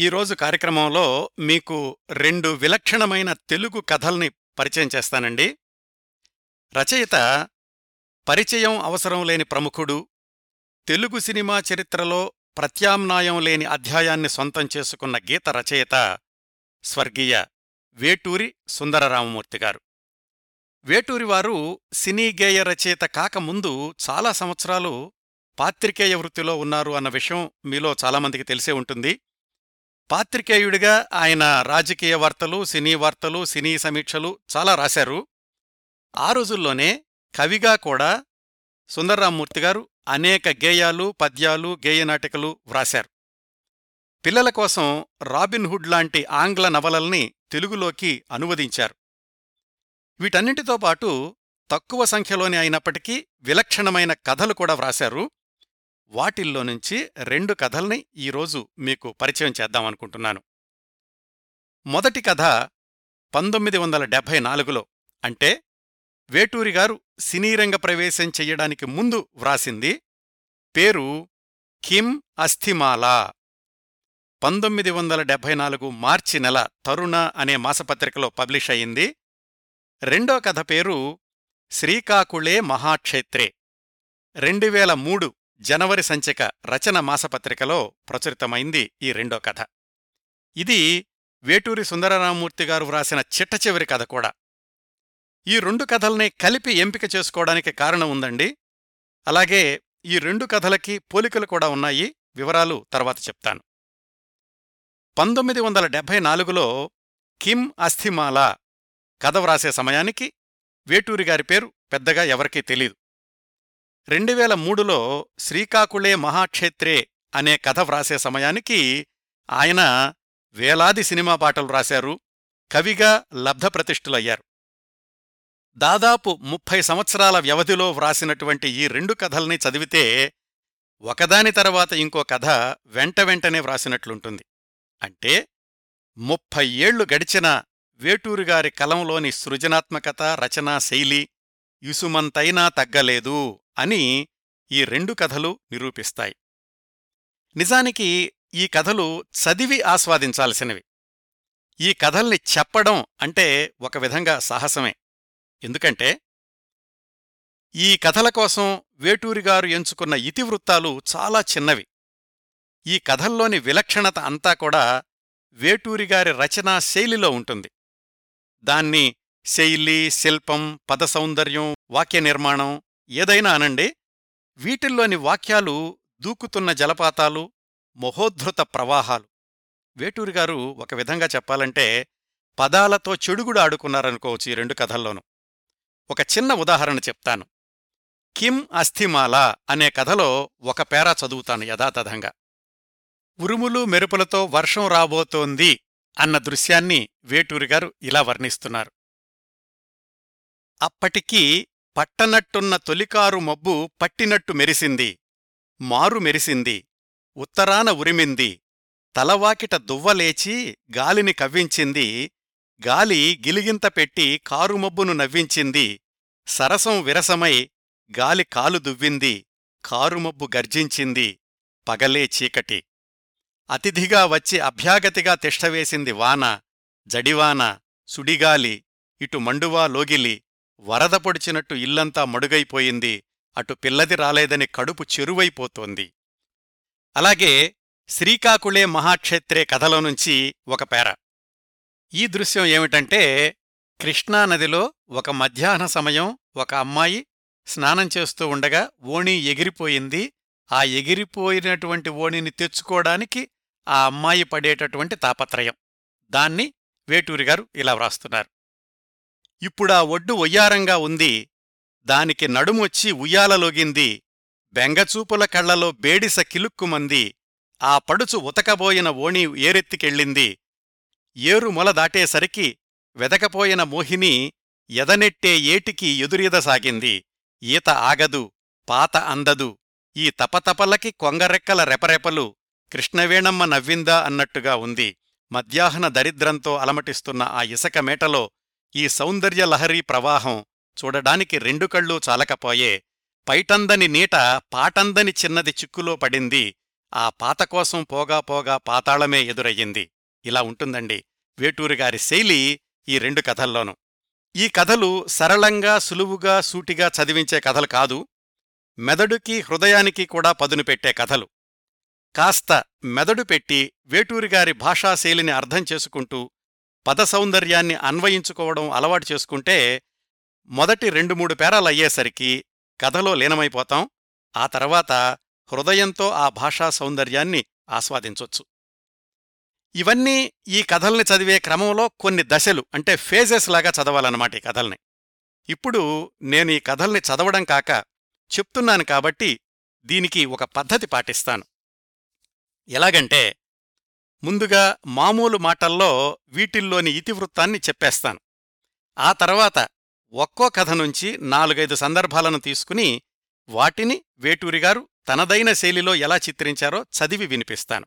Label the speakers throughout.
Speaker 1: ఈరోజు కార్యక్రమంలో మీకు రెండు విలక్షణమైన తెలుగు కథల్ని పరిచయం చేస్తానండి. రచయిత పరిచయం అవసరం లేని ప్రముఖుడు తెలుగు సినిమా చరిత్రలో ప్రత్యామ్నాయం లేని అధ్యాయాన్ని సొంతం చేసుకున్న గీత రచయిత స్వర్గీయ వేటూరి సుందరరామమూర్తి గారు. వేటూరివారు సినీ గేయ రచయిత కాకముందు చాలా సంవత్సరాలు పాత్రికేయ వృత్తిలో ఉన్నారు అన్న విషయం మీలో చాలామందికి తెలిసే ఉంటుంది. పాత్రికేయుడిగా ఆయన రాజకీయ వార్తలు సినీ వార్తలు సినీ సమీక్షలు చాలా రాశారు. ఆ రోజుల్లోనే కవిగా కూడా సుందర్రామ్మూర్తి గారు అనేక గేయాలు పద్యాలు గేయనాటికలు వ్రాశారు. పిల్లల కోసం రాబిన్హుడ్ లాంటి ఆంగ్ల నవలల్ని తెలుగులోకి అనువదించారు. వీటన్నింటితో పాటు తక్కువ సంఖ్యలోనే అయినప్పటికీ విలక్షణమైన కథలు కూడా వ్రాశారు. వాటిల్లో నుంచి రెండు కథల్ని ఈరోజు మీకు పరిచయం చేద్దామనుకుంటున్నాను మొదటి కథ పంతొమ్మిది వందల డెబ్భై నాలుగులో అంటే వేటూరి గారు సినీరంగ ప్రవేశం చెయ్యడానికి ముందు వ్రాసింది పేరు కిమ్ అస్థిమాల. పంతొమ్మిది వందల డెబ్భై నాలుగు మార్చి నెల తరుణ అనే మాసపత్రికలో పబ్లిష్ అయింది రెండో కథ పేరు శ్రీకాకుళే మహాక్షేత్రే. రెండు వేల మూడు జనవరి సంచిక రచన మాసపత్రికలో ప్రచురితమైంది ఈ రెండో కథ. ఇది వేటూరి సుందరరామమూర్తిగారు వ్రాసిన చిట్ట చివరి కథ కూడా. ఈ రెండు కథల్ని కలిపి ఎంపిక చేసుకోవడానికి కారణం ఉందండి. అలాగే ఈ రెండు కథలకి పోలికలు కూడా ఉన్నాయి. వివరాలు తర్వాత చెప్తాను. పంతొమ్మిది వందల డెబ్భై నాలుగులో కిమ్ అస్థిమాల కథ వ్రాసే సమయానికి వేటూరి గారి పేరు పెద్దగా ఎవరికీ తెలీదు. రెండు వేల మూడులో శ్రీకాకుళే మహాక్షేత్రే అనే కథ వ్రాసే సమయానికి ఆయన వేలాది సినిమా పాటలు రాశారు కవిగా లబ్ధప్రతిష్ఠులయ్యారు. దాదాపు ముప్పై సంవత్సరాల వ్యవధిలో వ్రాసినటువంటి ఈ రెండు కథల్ని చదివితే ఒకదాని తర్వాత ఇంకో కథ వెంట వెంటనే వ్రాసినట్లుంటుంది. అంటే ముప్పై ఏళ్ళు గడిచిన వేటూరుగారి కలంలోని సృజనాత్మకత రచనా శైలి ఇసుమంతైనా తగ్గలేదు అని ఈ రెండు కథలు నిరూపిస్తాయి. నిజానికి ఈ కథలు చదివి ఆస్వాదించాల్సినవి. ఈ కథల్ని చెప్పడం అంటే ఒక విధంగా సాహసమే. ఎందుకంటే ఈ కథల కోసం వేటూరిగారు ఎంచుకున్న ఇతివృత్తాలు చాలా చిన్నవి. ఈ కథల్లోని విలక్షణత అంతా కూడా వేటూరిగారి రచనా శైలిలో ఉంటుంది. దాన్ని శైలి శిల్పం పదసౌందర్యం వాక్య నిర్మాణం ఏదైనా అనండి వీటిల్లోని వాక్యాలు దూకుతున్న జలపాతాలు మహోద్ధృత ప్రవాహాలు. వేటూరిగారు ఒక విధంగా చెప్పాలంటే పదాలతో చెడుగుడు ఆడుకున్నారనుకోవచ్చు ఈ రెండు కథల్లోనూ. ఒక చిన్న ఉదాహరణ చెప్తాను. కిమ్ అస్థిమాల అనే కథలో ఒక పేరా చదువుతాను యథాతథంగా. ఉరుములు మెరుపులతో వర్షం రాబోతోంది అన్న దృశ్యాన్ని వేటూరిగారు ఇలా వర్ణిస్తున్నారు. అప్పటికీ పట్టనట్టున్న తొలికారు మబ్బు పట్టినట్టు మెరిసింది. మారు మెరిసింది. ఉత్తరాన ఉరిమింది. తలవాకిట దువ్వలేచి గాలిని కవ్వించింది. గాలి గిలిగింత పెట్టి కారుమబ్బును నవ్వించింది. సరసం విరసమై గాలి కాలు దువ్వింది. కారుమబ్బు గర్జించింది. పగలే చీకటి. అతిథిగా వచ్చి అభ్యాగతిగా తిష్టవేసింది వాన. జడివాన. సుడిగాలి. ఇటు మండువా లోగిలి. వరద పొడిచినట్టు ఇల్లంతా మడుగైపోయింది. అటు పిల్లది రాలేదని కడుపు చెరువైపోతోంది. అలాగే శ్రీకాకుళే మహాక్షేత్రే కథలో నుంచి ఒక పేర. ఈ దృశ్యం ఏమిటంటే కృష్ణానదిలో ఒక మధ్యాహ్న సమయం ఒక అమ్మాయి స్నానం చేస్తూ ఉండగా ఓణి ఎగిరిపోయింది. ఆ ఎగిరిపోయినటువంటి ఓణిని తెచ్చుకోవడానికి ఆ అమ్మాయి పడేటటువంటి తాపత్రయం. దాన్ని వేటూరిగారు ఇలా వ్రాస్తున్నారు. ఇప్పుడా ఒడ్డు ఒయ్యారంగా ఉంది. దానికి నడుమొచ్చి ఉయ్యాలలోగింది బెంగచూపుల కళ్ళలో బేడిస కిలుక్కుమంది. ఆ పడుచు ఉతకబోయిన ఓణి ఏరెత్తికెళ్ళింది. ఏరు మొల దాటేసరికి వెదకపోయిన మోహిని ఎదనెట్టే ఏటికి ఎదురీదసాగింది ఈత ఆగదు పాత అందదు. ఈ తపతపలకి కొంగరెక్కల రెపరెపలు కృష్ణవేణమ్మ నవ్విందా అన్నట్టుగా ఉంది. మధ్యాహ్న దరిద్రంతో అలమటిస్తున్న ఆ ఇసక మేటలో ఈ సౌందర్య లహరీ ప్రవాహం చూడడానికి రెండు కళ్ళూ చాలకపోయే పైటందని నీట పాటందని చిన్నది చిక్కులో పడింది ఆ పాత కోసం పోగా పోగా పాతాళమే ఎదురయ్యింది. ఇలా ఉంటుందండి వేటూరిగారి శైలి ఈ రెండు కథల్లోనూ. ఈ కథలు సరళంగా సులువుగా సూటిగా చదివించే కథలు కాదు మెదడుకి హృదయానికి కూడా పదును పెట్టే కథలు. కాస్త మెదడు పెట్టి వేటూరిగారి భాషాశైలిని అర్థం చేసుకుంటూ పద సౌందర్యాన్ని అన్వయించుకోవడం అలవాటు చేసుకుంటే మొదటి రెండు మూడు పేరాలయ్యేసరికి కథలో లీనమైపోతాం. ఆ తర్వాత హృదయంతో ఆ భాషా సౌందర్యాన్ని ఆస్వాదించొచ్చు. ఇవన్నీ ఈ కథల్ని చదివే క్రమంలో కొన్ని దశలు అంటే ఫేజెస్ లాగా చదవాలన్నమాట ఈ కథల్ని. ఇప్పుడు నేను ఈ కథల్ని చదవడం కాక చెప్తున్నాను కాబట్టి దీనికి ఒక పద్ధతి పాటిస్తాను. ఎలాగంటే ముందుగా మామూలు మాటల్లో వీటిల్లోని ఇతివృత్తాన్ని చెప్పేస్తాను. ఆ తర్వాత ఒక్కో కథ నుంచి నాలుగైదు సందర్భాలను తీసుకుని వాటిని వేటూరిగారు తనదైన శైలిలో ఎలా చిత్రించారో చదివి వినిపిస్తాను.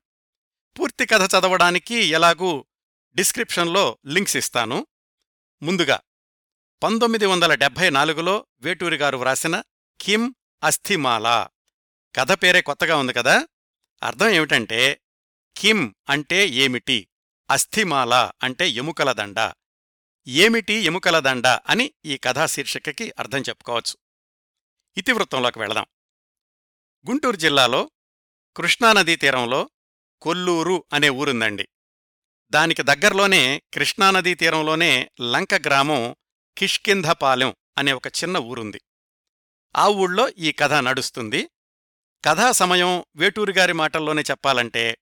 Speaker 1: పూర్తి కథ చదవడానికి ఎలాగూ డిస్క్రిప్షన్లో లింక్స్ ఇస్తాను. ముందుగా పంతొమ్మిది వందల డెబ్భై నాలుగులో వేటూరిగారు వ్రాసిన కిమ్ అస్థిమాల. కథ పేరే కొత్తగా ఉంది కదా? అర్థం ఏమిటంటే కిమ్ అంటే ఏమిటి? అస్థిమాల అంటే ఎముకల దండ. ఏమిటి ఎముకల దండ అని ఈ కథా శీర్షికకి అర్థం చెప్పుకోవచ్చు. ఇతివృత్తంలోకి వెళదాం. గుంటూరు జిల్లాలో కృష్ణానదీ తీరంలో కొల్లూరు అనే ఊరుందండి. దానికి దగ్గర్లోనే కృష్ణానదీ తీరంలోనే లంక గ్రామం కిష్కింధపాలెం అనే ఒక చిన్న ఊరుంది. ఆ ఊళ్ళో ఈ కథ నడుస్తుంది. కథా సమయం వేటూరిగారి మాటల్లోనే చెప్పాలంటే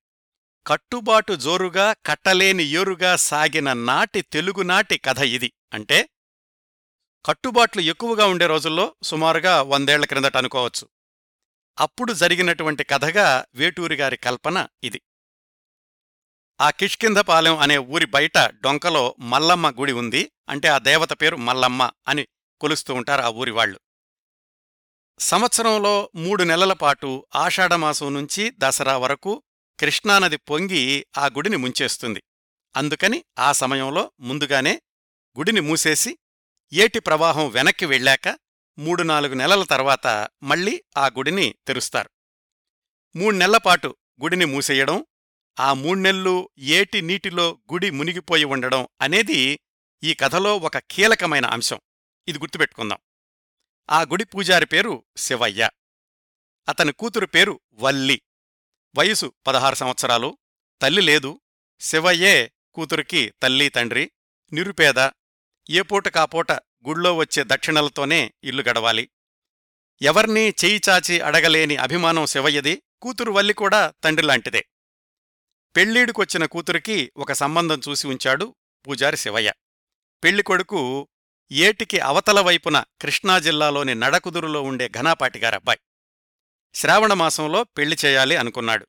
Speaker 1: కట్టుబాటు జోరుగా కట్టలేని ఏరుగా సాగిన నాటి తెలుగునాటి కథ ఇది. అంటే కట్టుబాట్లు ఎక్కువగా ఉండే రోజుల్లో సుమారుగా వందేళ్ళ క్రిందట అనుకోవచ్చు. అప్పుడు జరిగినటువంటి కథగా వేటూరిగారి కల్పన ఇది. ఆ కిష్కింధపాలెం అనే ఊరి బయట డొంకలో మల్లమ్మ గుడి ఉంది. అంటే ఆ దేవత పేరు మల్లమ్మ అని కొలుస్తూ ఉంటారు ఆ ఊరి వాళ్ళు. సంవత్సరంలో మూడు నెలల పాటు ఆషాఢమాసం నుంచి దసరా వరకు కృష్ణానది పొంగి ఆ గుడిని ముంచేస్తుంది. అందుకని ఆ సమయంలో ముందుగానే గుడిని మూసేసి ఏటి ప్రవాహం వెనక్కి వెళ్ళాక మూడు నాలుగు నెలల తర్వాత మళ్ళీ ఆ గుడిని తెరుస్తారు. మూణ్ణెళ్ళపాటు గుడిని మూసేయడం ఆ మూణ్నెల్లు ఏటి నీటిలో గుడి మునిగిపోయి ఉండడం అనేది ఈ కథలో ఒక కీలకమైన అంశం. ఇది గుర్తుపెట్టుకుందాం. ఆ గుడి పూజారి పేరు శివయ్య. అతని కూతురు పేరు వల్లి. వయసు పదహారు సంవత్సరాలు తల్లి లేదు శివయ్యే కూతురికి తల్లి తండ్రి నిరుపేద ఏ పూట కాపూట గుళ్ళో వచ్చే దక్షిణలతోనే ఇల్లు గడవాలి. ఎవర్నీ చేయి చాచి అడగలేని అభిమానం శివయ్యది కూతురు వల్లి కూడా తండ్రిలాంటిదే పెళ్ళీడుకొచ్చిన కూతురికి ఒక సంబంధం చూసి ఉంచాడు పూజారి శివయ్య. పెళ్ళికొడుకు ఏటికి అవతల వైపున కృష్ణా జిల్లాలోని నడకుదురులో ఉండే ఘనాపాటిగారబ్బాయి. శ్రావణమాసంలో పెళ్ళి చేయాలి అనుకున్నాడు.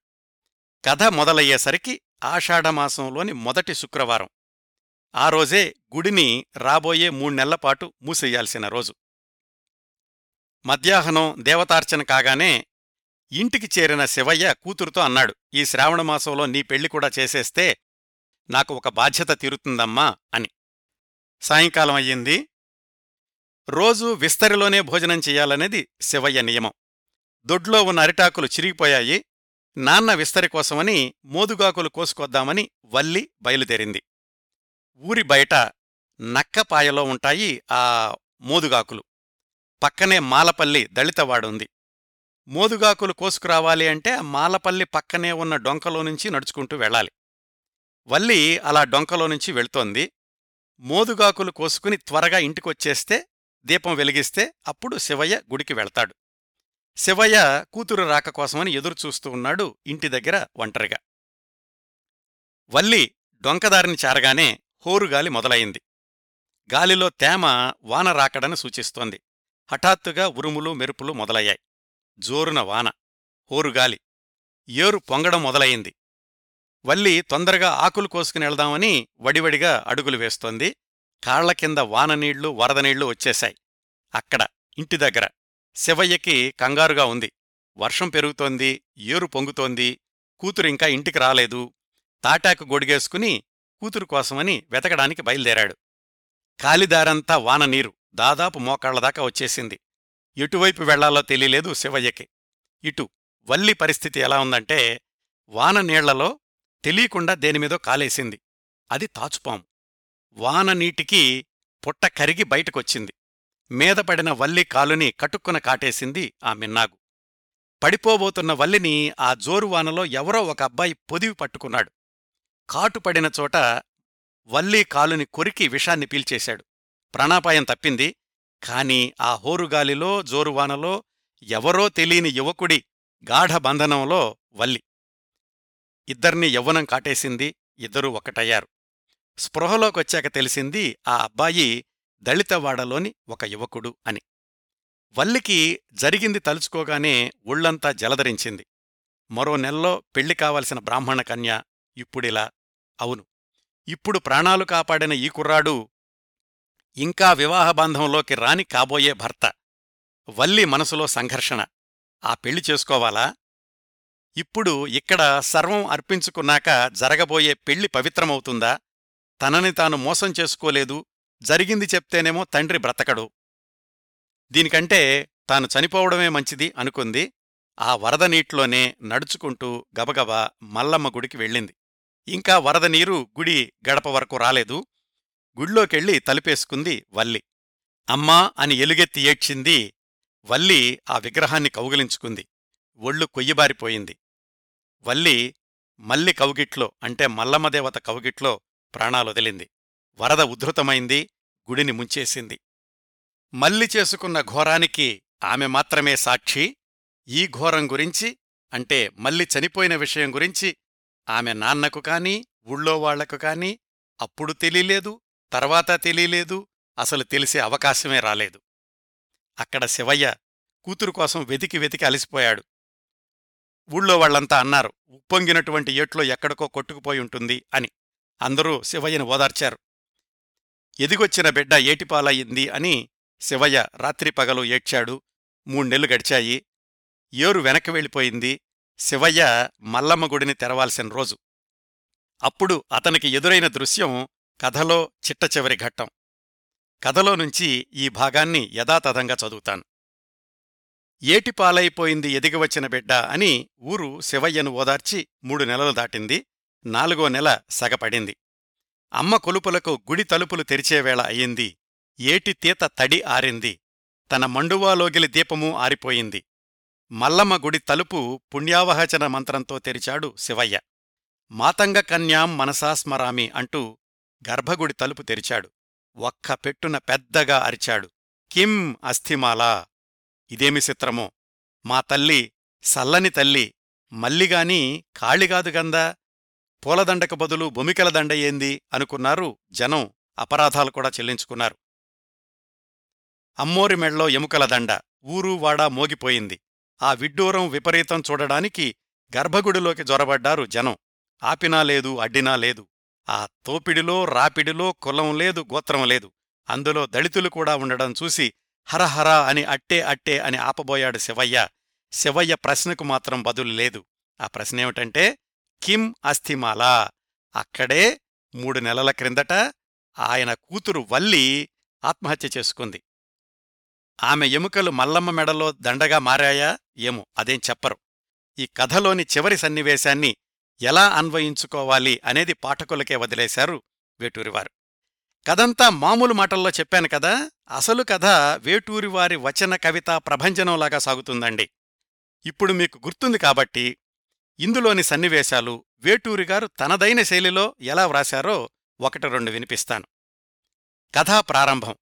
Speaker 1: కథ మొదలయ్యేసరికి ఆషాఢమాసంలోని మొదటి శుక్రవారం. ఆ రోజే గుడిని రాబోయే మూణ్నెళ్ళపాటు మూసెయ్యాల్సిన రోజు. మధ్యాహ్నం దేవతార్చన కాగానే ఇంటికి చేరిన శివయ్య కూతురుతో అన్నాడు ఈ శ్రావణమాసంలో నీ పెళ్ళి కూడా చేసేస్తే నాకు ఒక బాధ్యత తీరుతుందమ్మా అని. సాయంకాలం అయ్యింది. రోజూ విస్తరిలోనే భోజనం చెయ్యాలనేది శివయ్య నియమం. దొడ్లో ఉన్న అరిటాకులు చిరిగిపోయాయి. నాన్న విస్తరి కోసమని మోదుగాకులు కోసుకొద్దామని వల్లి బయలుదేరింది. ఊరి బయట నక్కపాయలో ఉంటాయి ఆ మోదుగాకులు. పక్కనే మాలపల్లి దళితవాడుంది. మోదుగాకులు కోసుకురావాలి అంటే ఆ మాలపల్లి పక్కనే ఉన్న డొంకలో నుంచి నడుచుకుంటూ వెళ్ళాలి. వల్లి అలా డొంకలో నుంచి వెళ్తోంది. మోదుగాకులు కోసుకుని త్వరగా ఇంటికొచ్చేస్తే దీపం వెలిగిస్తే అప్పుడు శివయ్య గుడికి వెళ్తాడు. శివయ్య కూతురు రాక కోసమని ఎదురుచూస్తూ ఉన్నాడు ఇంటి దగ్గర ఒంటరిగా. వల్లి డొంకదారిని చేరగానే హోరుగాలి మొదలయింది గాలిలో తేమ వాన రాకడని సూచిస్తోంది. హఠాత్తుగా ఉరుములు మెరుపులు మొదలయ్యాయి. జోరున వాన హోరుగాలి ఏరు పొంగడం మొదలయింది వల్లి తొందరగా ఆకులు కోసుకుని వెళ్దామని వడివడిగా అడుగులు వేస్తోంది. కాళ్ళ కింద వాననీళ్ళు వరదనీళ్ళు వచ్చేశాయి. అక్కడ ఇంటి దగ్గర. శివయ్యకి కంగారుగా ఉంది. వర్షం పెరుగుతోంది ఏరు పొంగుతోంది కూతురింకా ఇంటికి రాలేదు. తాటాకు గొడిగేసుకుని కూతురు కోసమని వెతకడానికి బయలుదేరాడు. కాలిదారంతా వాననీరు దాదాపు మోకాళ్ళదాకా వచ్చేసింది. ఎటువైపు వెళ్ళాలో తెలియలేదు శివయ్యకి. ఇటు వల్లి పరిస్థితి ఎలా ఉందంటే వాన నీళ్ళలో తెలియకుండా దేనిమీదో కాలేసింది. అది తాచుపాము. వాన నీటికి పుట్ట కరిగి బయటకొచ్చింది. మీదపడిన వల్లి కాలుని కటుక్కున కాటేసింది ఆ మిన్నాగు. పడిపోబోతున్న వల్లిని ఆ జోరువానలో ఎవరో ఒక అబ్బాయి పొదివి పట్టుకున్నాడు. కాటుపడిన చోట వల్లి కాలుని కొరికి విషాన్ని పీల్చేశాడు. ప్రాణాపాయం తప్పింది. కాని ఆ హోరుగాలిలో జోరువానలో ఎవరో తెలియని యువకుడి గాఢబంధనంలో వల్లి. ఇద్దర్ని యవ్వనం కాటేసింది. ఇద్దరూ ఒక్కటయ్యారు. స్పృహలోకొచ్చాక తెలిసింది ఆ అబ్బాయి దళితవాడలోని ఒక యువకుడు అని. వల్లికి జరిగింది తలుచుకోగానే ఒళ్ళంతా జలధరించింది. మరో నెల్లో పెళ్ళి కావలసిన బ్రాహ్మణ కన్య ఇప్పుడిలా. అవును ఇప్పుడు ప్రాణాలు కాపాడిన ఈ కుర్రాడు ఇంకా వివాహబంధంలోకి రాని కాబోయే భర్త. వల్లి మనసులో సంఘర్షణ. ఆ పెళ్ళి చేసుకోవాలా? ఇప్పుడు ఇక్కడ సర్వం అర్పించుకున్నాక జరగబోయే పెళ్ళి పవిత్రమవుతుందా? తనని తాను మోసం చేసుకోలేదు జరిగింది చెప్తేనేమో తండ్రి బ్రతకడు. దీనికంటే తాను చనిపోవడమే మంచిది అనుకుంది. ఆ వరద నీటిలోనే నడుచుకుంటూ గబగబా మల్లమ్మ గుడికి వెళ్ళింది. ఇంకా వరద నీరు గుడి గడప వరకు రాలేదు. గుళ్ళోకెళ్ళి తలుపేసుకుంది వల్లి. అమ్మా అని ఎలుగెత్తి ఏడ్చింది వల్లి ఆ విగ్రహాన్ని కౌగిలించుకుంది. ఒళ్ళు కొయ్యబారిపోయింది. వల్లి మల్లి కౌగిట్లో అంటే మల్లమ్మదేవత కౌగిట్లో ప్రాణాలొదిలింది. వరద ఉధృతమైంది గుడిని ముంచేసింది. మల్లి చేసుకున్న ఘోరానికి ఆమె మాత్రమే సాక్షి. ఈ ఘోరం గురించి అంటే మల్లి చనిపోయిన విషయం గురించి ఆమె నాన్నకు కాని ఊళ్ళో వాళ్ళకు కాని అప్పుడు తెలియలేదు తర్వాత తెలియలేదు అసలు తెలిసే అవకాశమే రాలేదు. అక్కడ శివయ్య కూతురు కోసం వెతికి వెతికి అలసిపోయాడు. ఊళ్ళో వాళ్ళంతా అన్నారు ఉప్పొంగినటువంటి ఏట్లో ఎక్కడికో కొట్టుకుపోయి ఉంటుంది అని. అందరూ శివయ్యను ఓదార్చారు. ఎదిగొచ్చిన బిడ్డ ఏటిపాలయ్యింది అని శివయ్య రాత్రి పగలు ఏడ్చాడు. మూణ్ణెల్లు గడిచాయి. ఏరు వెనక్కి వెళ్ళిపోయింది. శివయ్య మల్లమ్మ గుడిని తెరవాల్సిన రోజు. అప్పుడు అతనికి ఎదురైన దృశ్యం కథలో చిట్ట చివరి ఘట్టం. కథలో నుంచి ఈ భాగాన్ని యథాతథంగా చదువుతాను. ఏటిపాలైపోయింది ఎదిగివచ్చిన బిడ్డ అని ఊరు శివయ్యను ఓదార్చి మూడు నెలలు దాటింది. నాలుగో నెల సగపడింది. అమ్మ కొలుపులకు గుడి తలుపులు తెరిచేవేళ అయింది ఏటి తీత తడి ఆరింది. తన మండువాలోగిలి దీపమూ ఆరిపోయింది. మల్లమ్మ గుడి తలుపు పుణ్యావహచన మంత్రంతో తెరిచాడు శివయ్య. మాతంగ కన్యాం మనసాస్మరామి అంటూ గర్భగుడి తలుపు తెరిచాడు. ఒక్క పెట్టున పెద్దగా అరిచాడు. కిం అస్థిమాలా? ఇదేమి చిత్రమో? మా తల్లి సల్లని తల్లి మల్లిగాని కాళిగాదుగందా పూలదండకు బదులు భూమికల దండ ఏంది? అనుకున్నారు. జనం అపరాధాలు కూడా చెల్లించుకున్నారు. అమ్మోరి మెళ్ళో ఎముకల దండ. ఊరు వాడా మోగిపోయింది. ఆ విడ్డూరం విపరీతం చూడడానికి గర్భగుడిలోకి జొరబడ్డారు జనం. ఆపినా లేదు అడ్డినా లేదు. ఆ తోపిడిలో రాపిడిలో కులం లేదు గోత్రం లేదు. అందులో దళితులు కూడా ఉండడం చూసి హరహరా అని అట్టే అట్టే అని ఆపబోయాడు శివయ్య. శివయ్య ప్రశ్నకు మాత్రం బదులు లేదు. ఆ ప్రశ్నేమిటంటే కిమ్ అస్థిమాలా. అక్కడే మూడు నెలల క్రిందట ఆయన కూతురు వల్లి ఆత్మహత్య చేసుకుంది. ఆమె ఎముకలు మల్లమ్మ మెడలో దండగా మారాయా ఏమో అదేం చెప్పరు. ఈ కథలోని చివరి సన్నివేశాన్ని ఎలా అన్వయించుకోవాలి అనేది పాఠకులకే వదిలేశారు వేటూరివారు. కథంతా మామూలు మాటల్లో చెప్పాను కదా అసలు కథ వేటూరివారి వచన కవితా ప్రభంజనంలాగా సాగుతుందండి. ఇప్పుడు మీకు గుర్తుంది కాబట్టి ఇందులోని సన్నివేశాలు వేటూరిగారు తనదైన శైలిలో ఎలా వ్రాశారో ఒకటి రెండు వినిపిస్తాను. కథా ప్రారంభం.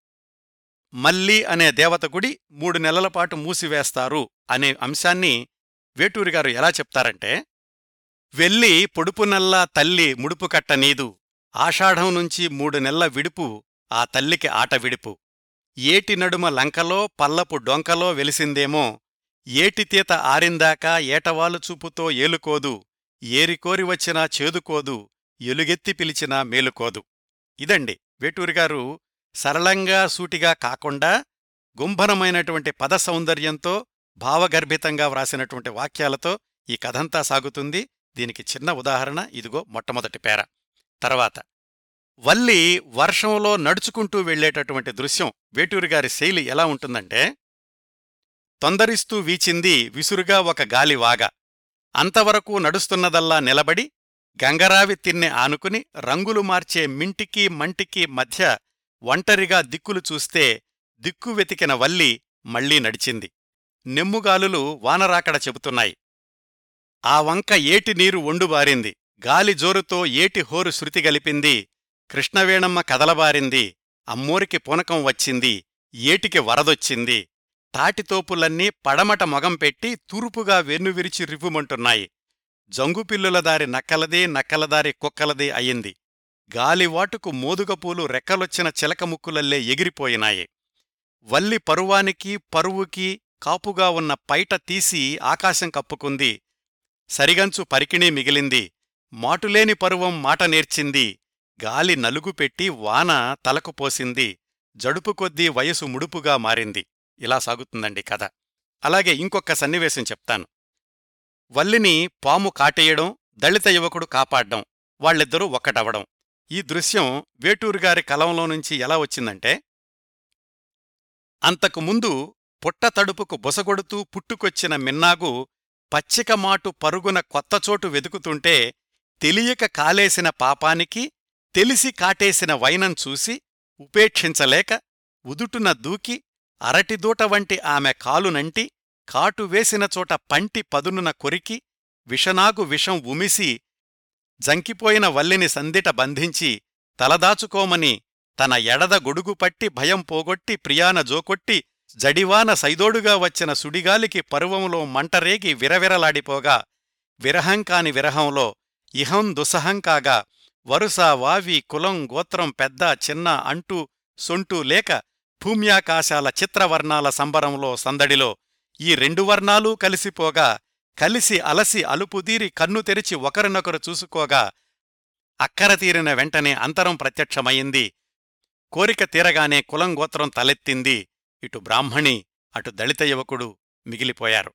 Speaker 1: మల్లి అనే దేవత గుడి మూడు నెలల పాటు మూసివేస్తారు అనే అంశాన్ని వేటూరిగారు ఎలా చెప్తారంటే వెళ్ళి పొడుపునల్లా తల్లి ముడుపు కట్టనీదు ఆషాఢం నుంచి మూడు నెలల విడుపు ఆ తల్లికి ఆట విడుపు. ఏటి నడుమ లంకలో పల్లపు డొంకలో వెలిసిందేమో ఏటితీత ఆరిందాకా ఏటవాలు చూపుతో ఏలుకోదు ఏరికోరి వచ్చినా చేదుకోదు ఎలుగెత్తి పిలిచినా మేలుకోదు. ఇదండి వేటూరిగారు సరళంగా సూటిగా కాకుండా గుంభనమైనటువంటి పద సౌందర్యంతో భావగర్భితంగా వ్రాసినటువంటి వాక్యాలతో ఈ కథంతా సాగుతుంది. దీనికి చిన్న ఉదాహరణ ఇదిగో మొట్టమొదటి పేర. తర్వాత వల్లి వర్షంలో నడుచుకుంటూ వెళ్ళేటటువంటి దృశ్యం వేటూరిగారి శైలి ఎలా ఉంటుందంటే తొందరిస్తూ వీచింది విసురుగా ఒక గాలివాగ. అంతవరకు నడుస్తున్నదల్లా నిలబడి గంగరావి తిన్నె ఆనుకుని రంగులు మార్చే మింటికీ మంటికీ మధ్య ఒంటరిగా దిక్కులు చూస్తే దిక్కు వెతికిన వల్లి మళ్ళీ నడిచింది. నెమ్ముగాలులు వానరాకడ చెబుతున్నాయి. ఆ వంక ఏటి నీరు ఒండుబారింది గాలి జోరుతో ఏటి హోరు శృతి గలిపింది. కృష్ణవేణమ్మ కదలబారింది. అమ్మోరికి పూనకం వచ్చింది. ఏటికి వరదొచ్చింది. తాటితోపులన్నీ పడమట మొగంపెట్టి తూర్పుగా వెన్నువిరిచి రివ్వుమంటున్నాయి. జంగుపిల్లుల దారి నక్కలదే నక్కలదారి కుక్కలదే అయింది. గాలివాటుకు మోదుగపూలు రెక్కలొచ్చిన చిలకముక్కులల్లే ఎగిరిపోయినాయి. వల్లి పరువానికి పరువుకి కాపుగా ఉన్న పైట తీసి ఆకాశం కప్పుకుంది. సరిగంచు పరికిణీ మిగిలింది. మాటులేని పరువం మాట నేర్చింది. గాలి నలుగుపెట్టి వాన తలకు పోసింది. జడుపు కొద్దీ వయసు ముడుపుగా మారింది. ఇలా సాగుతుందండి కథ. అలాగే ఇంకొక సన్నివేశం చెప్తాను. వల్లిని పాము కాటేయడం దళిత యువకుడు కాపాడ్డం వాళ్ళిద్దరూ ఒక్కటవడం ఈ దృశ్యం వేటూరుగారి కలంలో నుంచి ఎలా వచ్చిందంటే అంతకుముందు పుట్ట తడుపుకు బుసగొడుతూ పుట్టుకొచ్చిన మిన్నాగు పచ్చికమాటు పరుగున కొత్తచోటు వెతుకుతుంటే తెలియక కాలేసిన పాపానికి తెలిసి కాటేసిన వైనం చూసి ఉపేక్షించలేక ఉదుటున దూకి అరటిదూట వంటి ఆమె కాలునంటి కాటువేసిన చోట పంటి పదునున కొరికి విషనాగు విషం ఉమిసి జంకిపోయిన వల్లిని సందిట బంధించి తలదాచుకోమని తన ఎడద గొడుగుపట్టి భయం పోగొట్టి ప్రియాన జోకొట్టి జడివాన సైదోడుగా వచ్చిన సుడిగాలికి పరువంలో మంటరేగి విరవిరలాడిపోగా విరహంకాని విరహంలో ఇహం దుసహంకాగా వరుస వావి కులం గోత్రం పెద్ద చిన్న అంటూ సొంటూ లేక భూమ్యాకాశాల చిత్రవర్ణాల సంబరంలో సందడిలో ఈ రెండు వర్ణాలూ కలిసిపోగా కలిసి అలసి అలుపుదీరి కన్ను తెరిచి ఒకరినొకరు చూసుకోగా అక్కర తీరిన వెంటనే అంతరం ప్రత్యక్షమయింది. కోరిక తీరగానే కులంగోత్రం తలెత్తింది. ఇటు బ్రాహ్మణి అటు దళిత యువకుడు మిగిలిపోయారు.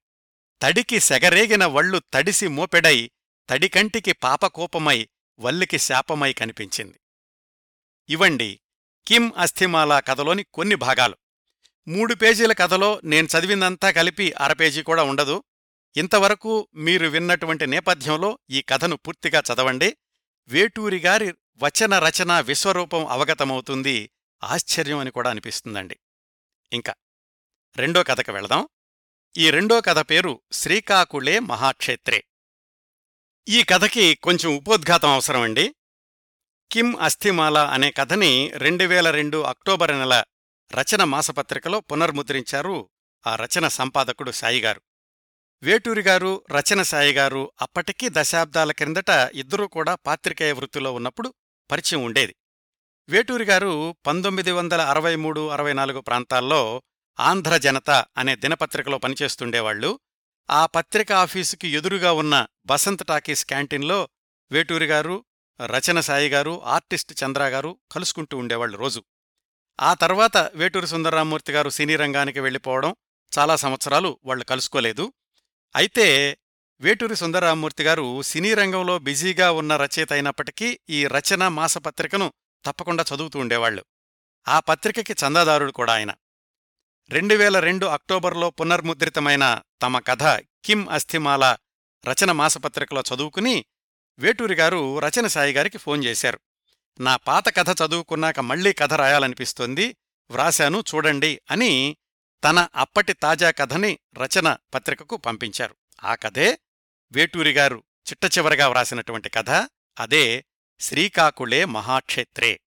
Speaker 1: తడికి సెగరేగిన వళ్ళు తడిసి మోపెడై తడికంటికి పాపకోపమై వల్లికి శాపమై కనిపించింది. ఇవండి కిమ్ అస్థిమాలా కథలోని కొన్ని భాగాలు. మూడు పేజీల కథలో నేను చదివిందంతా కలిపి అరపేజీ కూడా ఉండదు. ఇంతవరకు మీరు విన్నటువంటి నేపథ్యంలో ఈ కథను పూర్తిగా చదవండి. వేటూరిగారి వచన రచన విశ్వరూపం అవగతమవుతుంది. ఆశ్చర్యం అని కూడా అనిపిస్తుందండి. ఇంకా రెండో కథకు వెళదాం. ఈ రెండో కథ పేరు శ్రీకాకుళే మహాక్షేత్రే. ఈ కథకి కొంచెం ఉపోద్ఘాతం అవసరమండి. కిమ్ అస్థిమాల అనే కథని రెండు వేల రెండు అక్టోబర్ నెల రచన మాసపత్రికలో పునర్ముద్రించారు ఆ రచన సంపాదకుడు సాయిగారు. వేటూరిగారు రచన సాయిగారు అప్పటికీ దశాబ్దాల క్రిందట ఇద్దరూ కూడా పాత్రికేయ వృత్తిలో ఉన్నప్పుడు పరిచయం ఉండేది. వేటూరిగారు పంతొమ్మిది వందల అరవై మూడు అరవై నాలుగు ప్రాంతాల్లో ఆంధ్ర జనత అనే దినపత్రికలో పనిచేస్తుండేవాళ్ళు ఆ పత్రిక ఆఫీసుకి ఎదురుగా ఉన్న బసంత్ టాకీస్ క్యాంటీన్లో వేటూరిగారు రచన సాయిగారు ఆర్టిస్ట్ చంద్రగారు కలుసుకుంటూ ఉండేవాళ్ళు రోజు. ఆ తర్వాత వేటూరి సుందరరామూర్తి గారు సినీ రంగానికి వెళ్ళిపోవడం చాలా సంవత్సరాలు వాళ్ళు కలుసుకోలేదు. అయితే వేటూరి సుందరరామూర్తి గారు సినీ రంగంలో బిజీగా ఉన్న రచయిత అయినప్పటికీ ఈ రచన మాసపత్రికను తప్పకుండా చదువుతూ ఉండేవాళ్ళు ఆ పత్రికకి చందాదారుడు కూడా ఆయన. రెండు వేల రెండు అక్టోబర్లో పునర్ముద్రితమైన తమ కథ కిమ్ అస్థిమాల రచన మాసపత్రికలో చదువుకుని వేటూరి గారు రచన సాయి గారికి ఫోన్ చేశారు. నా పాత కథ చదువుకున్నాక మళ్ళీ కథ రాయాలనిపిస్తోంది వ్రాశాను చూడండి అని తన అప్పటి తాజా కథని రచన పత్రికకు పంపించారు. ఆ కథే వేటూరిగారు చిట్టచివరగా వ్రాసినటువంటి కథ. అదే శ్రీకాకుళే మహాక్షేత్రే.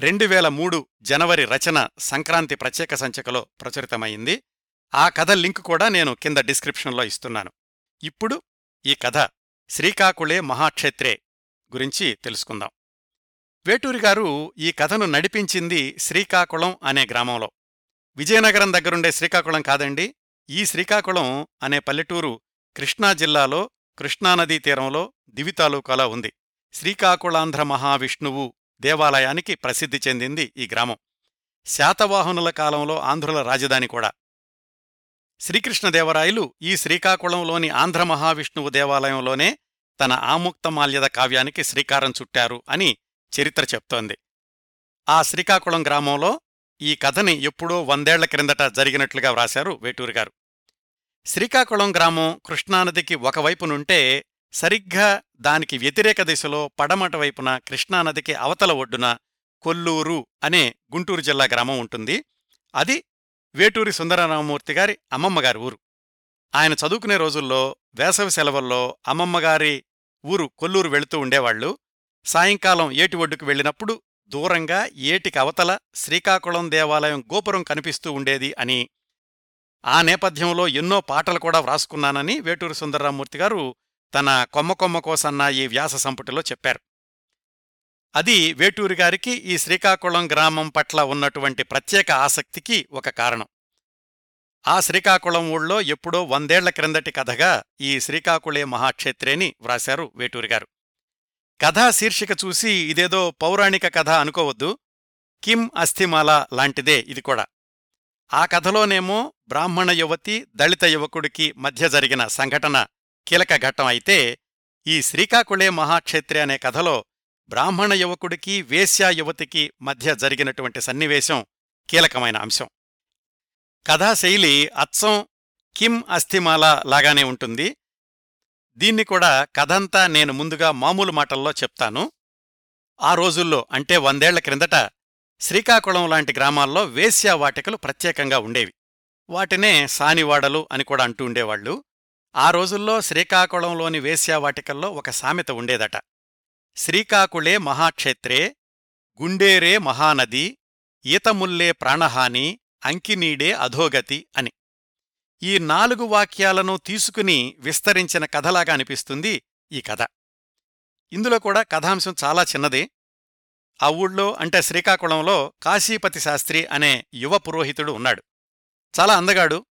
Speaker 1: రెండు వేల మూడు జనవరి రచన సంక్రాంతి ప్రత్యేక సంచికలో ప్రచురితమైంది. ఆ కథ లింక్ కూడా నేను కింద డిస్క్రిప్షన్లో ఇస్తున్నాను. ఇప్పుడు ఈ కథ శ్రీకాకుళే మహాక్షేత్రే గురించి తెలుసుకుందాం. వేటూరిగారు ఈ కథను నడిపించింది శ్రీకాకుళం అనే గ్రామంలో. విజయనగరం దగ్గరుండే శ్రీకాకుళం కాదండి ఈ శ్రీకాకుళం అనే పల్లెటూరు కృష్ణా జిల్లాలో కృష్ణానదీ తీరంలో దివి తాలూకాలో ఉంది. శ్రీకాకుళాంధ్ర మహావిష్ణువు దేవాలయానికి ప్రసిద్ధి చెందింది ఈ గ్రామం. శాతవాహనుల కాలంలో ఆంధ్రుల రాజధాని కూడా. శ్రీకృష్ణదేవరాయలు ఈ శ్రీకాకుళంలోని ఆంధ్ర మహావిష్ణువు దేవాలయంలోనే తన ఆముక్తమాల్యద కావ్యానికి శ్రీకారం చుట్టారు అని చరిత్ర చెప్తోంది. ఆ శ్రీకాకుళం గ్రామంలో ఈ కథని ఎప్పుడో వందేళ్ళ క్రిందట జరిగినట్లుగా వ్రాశారు వేటూరిగారు. శ్రీకాకుళం గ్రామం కృష్ణానదికి ఒకవైపునుంటే సరిగ్గా దానికి వ్యతిరేక దిశలో పడమట వైపున కృష్ణానదికి అవతల ఒడ్డున కొల్లూరు అనే గుంటూరు జిల్లా గ్రామం ఉంటుంది. అది వేటూరి సుందరరామమూర్తి గారి అమ్మమ్మగారి ఊరు. ఆయన చదువుకునే రోజుల్లో వేసవి సెలవుల్లో అమ్మమ్మగారి ఊరు కొల్లూరు వెళుతూ ఉండేవాళ్ళు సాయంకాలం ఏటి ఒడ్డుకు వెళ్ళినప్పుడు దూరంగా ఏటికి అవతల శ్రీకాకుళం దేవాలయం గోపురం కనిపిస్తూ ఉండేది అని ఆ నేపథ్యంలో ఎన్నో పాటలు కూడా వ్రాసుకున్నానని వేటూరి సుందరరామూర్తి గారు తన కొమ్మ కొమ్మ కోసన్న ఈ వ్యాస సంపుటిలో చెప్పారు. అది వేటూరి గారికి ఈ శ్రీకాకుళం గ్రామం పట్ల ఉన్నటువంటి ప్రత్యేక ఆసక్తికి ఒక కారణం. ఆ శ్రీకాకుళం ఊళ్ళో ఎప్పుడో వందేళ్ళ క్రిందటి కథగా ఈ శ్రీకాకుళే మహాక్షేత్రేని వ్రాశారు వేటూరిగారు కథా శీర్షిక చూసి ఇదేదో పౌరాణిక కథ అనుకోవద్దు. కిం అస్థిమాల లాంటిదే ఇది కూడా. ఆ కథలోనేమో బ్రాహ్మణ యువతి దళిత యువకుడికి మధ్య జరిగిన సంఘటన కీలక ఘట్టం అయితే ఈ శ్రీకాకుళే మహాక్షేత్రి అనే కథలో బ్రాహ్మణ యువకుడికి వేశ్యా యువతికి మధ్య జరిగినటువంటి సన్నివేశం కీలకమైన అంశం. కథాశైలి అచ్చం కిమ్ అస్థిమాల లాగానే ఉంటుంది. దీన్ని కూడా కథంతా నేను ముందుగా మామూలు మాటల్లో చెప్తాను. ఆ రోజుల్లో అంటే వందేళ్ళ క్రిందట శ్రీకాకుళం లాంటి గ్రామాల్లో వేశ్యావాటికలు ప్రత్యేకంగా ఉండేవి. వాటినే సానివాడలు అని కూడా అంటూ ఉండేవాళ్ళు ఆ రోజుల్లో శ్రీకాకుళంలోని వేశ్యావాటికల్లో ఒక సామెత ఉండేదట. శ్రీకాకుళే మహాక్షేత్రే గుండేరే మహానది ఈతముల్లే ప్రాణహాని అంకినీడే అధోగతి అని. ఈ నాలుగు వాక్యాలను తీసుకుని విస్తరించిన కథలాగా అనిపిస్తుంది ఈ కథ. ఇందులో కూడా కథాంశం చాలా చిన్నది. ఆ ఊళ్ళో అంటే శ్రీకాకుళంలో కాశీపతి శాస్త్రి అనే యువ పురోహితుడు ఉన్నాడు. చాలా అందగాడు.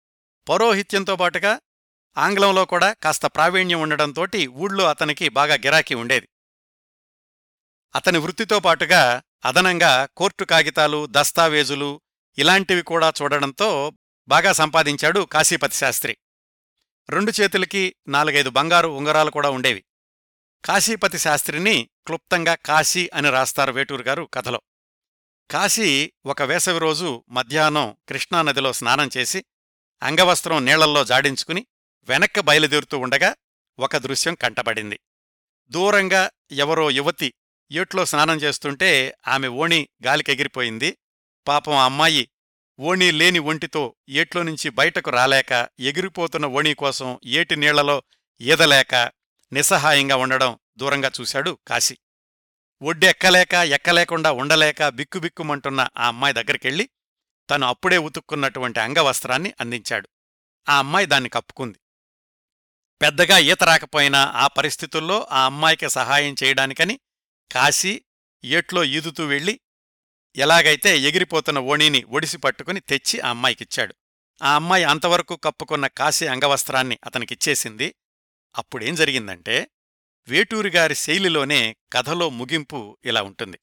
Speaker 1: పౌరోహిత్యంతో పాటుగా ఆంగ్లంలో కూడా కాస్త ప్రావీణ్యం ఉండడంతోటి ఊళ్ళో అతనికి బాగా గిరాకీ ఉండేది. అతని వృత్తితో పాటుగా అదనంగా కోర్టు కాగితాలు దస్తావేజులు ఇలాంటివి కూడా చూడడంతో బాగా సంపాదించాడు కాశీపతి శాస్త్రి. రెండు చేతులకి నాలుగైదు బంగారు ఉంగరాలు కూడా ఉండేవి. కాశీపతి శాస్త్రిని క్లుప్తంగా కాశీ అని రాస్తారు వేటూరు గారు కథలో. కాశీ ఒక వేసవి రోజు మధ్యాహ్నం కృష్ణానదిలో స్నానం చేసి అంగవస్త్రం నీళ్ళల్లో జాడించుకుని వెనక్క బయలుదేరుతూ ఉండగా ఒక దృశ్యం కంటపడింది. దూరంగా ఎవరో యువతి ఏట్లో స్నానం చేస్తుంటే ఆమె ఓణి గాలికెగిరిపోయింది. పాపం ఆ అమ్మాయి ఓణీ లేని ఒంటితో ఏట్లో నుంచి బయటకు రాలేక ఎగిరిపోతున్న ఓణీ కోసం ఏటి నీళ్ళలో ఈదలేక నిస్సహాయంగా ఉండడం దూరంగా చూశాడు కాశీ. ఒడ్డెక్కలేక ఎక్కలేకుండా ఉండలేక బిక్కుబిక్కుమంటున్న ఆ అమ్మాయి దగ్గరికెళ్ళి తను అప్పుడే ఉతుక్కున్నటువంటి అంగవస్త్రాన్ని అందించాడు. ఆ అమ్మాయి దాన్ని కప్పుకుంది. పెద్దగా ఈత రాకపోయినా ఆ పరిస్థితుల్లో ఆ అమ్మాయికి సహాయం చేయడానికని కాశీ ఏట్లో ఈదుతూ వెళ్ళి ఎలాగైతే ఎగిరిపోతున్న ఓణీని ఒడిసి పట్టుకుని తెచ్చి ఆ అమ్మాయికిచ్చాడు. ఆ అమ్మాయి అంతవరకు కప్పుకున్న కాశీ అంగవస్త్రాన్ని అతనికిచ్చేసింది. అప్పుడేం జరిగిందంటే వేటూరిగారి శైలిలోనే కథలో ముగింపు ఇలా ఉంటుంది.